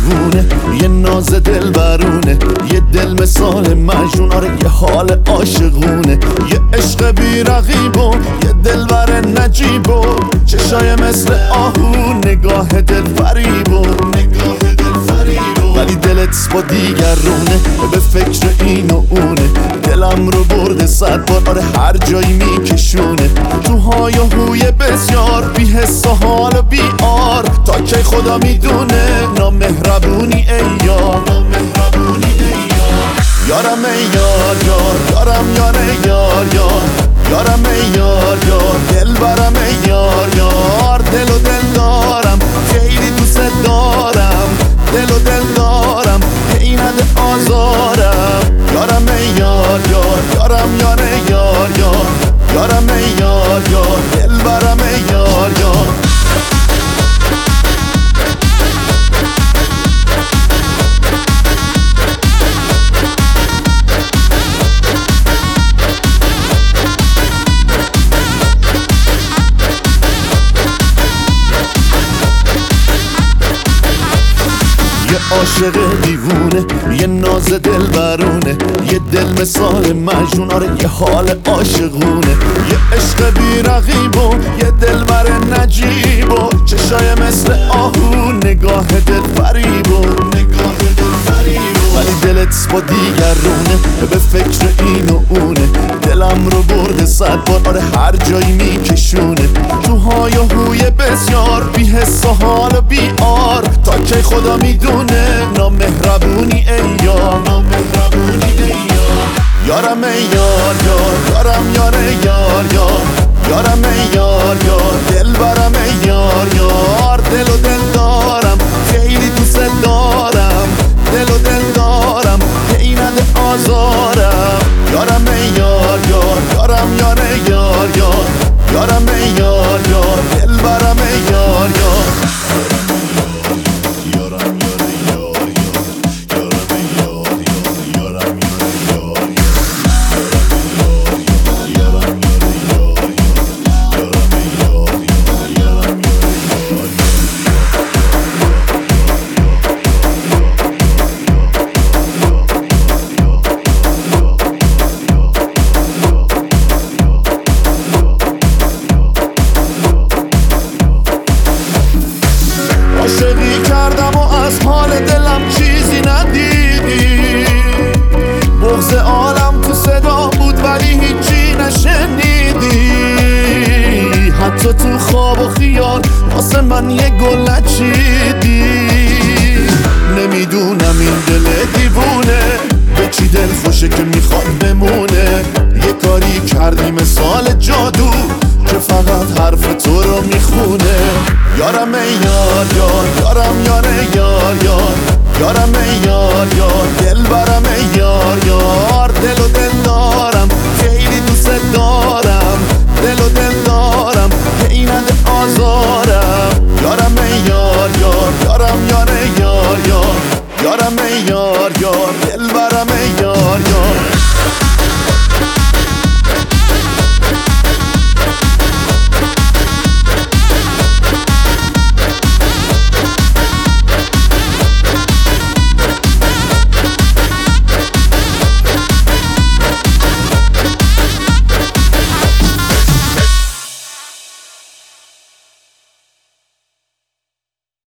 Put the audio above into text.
دیوونه یه ناز دل برونه یه دل مثال مجنون آره یه حال عاشقونه. یه عشق بی رقیب و یه دلبر نجیب و چشای مثل آهو نگاه دل فریب و نگاه دل فریب ولی دلت با دیگرونه به فکر این و اونه. دلم رو برده صد بار آره هر جایی میکشونه. تو های و هوی بسیار بی حس و حال و بی آر که خدا می‌دونه نامهربونی ای یار. یارم ای یار یار یارم یار یار یار. یارم ای یار یار دل برم ای یار یار. عاشق دیوونه یه ناز دل برونه یه دل مثال مجنون آره یه حال عاشقونه. یه عشق بی رقیب و یه دل بر نجیب و چشای مثل آهو نگاه دل فریب و نگاه دل فریب ولی دلت با دیگرونه به فکر این و اونه. دلم رو برده صد بار آره هر جایی میکشونه. تو های و هوی بسیار بی حس و حال و بی آر تا خدا می‌دونه. نامهربونی ای یار نامهربونی ای یار یارم ای یار یار یارم یار یار یار یارم ای یار یار دل برم ای یار یار دل و دل دارم. خیلی دوست دارم. دل و دل دارم. هی آزارم. یارم ای یار یار یارم یار یار یار یارم ای یار یار دل برم ای یار این دل دیوونه. به چی دل خوشه که می‌خواد بمونه؟ یه کاری کردی سال جادو که فقط حرف تو رو می‌خونه. یارم یار یار یارم یار یار یار. یارم یار یار. دل برا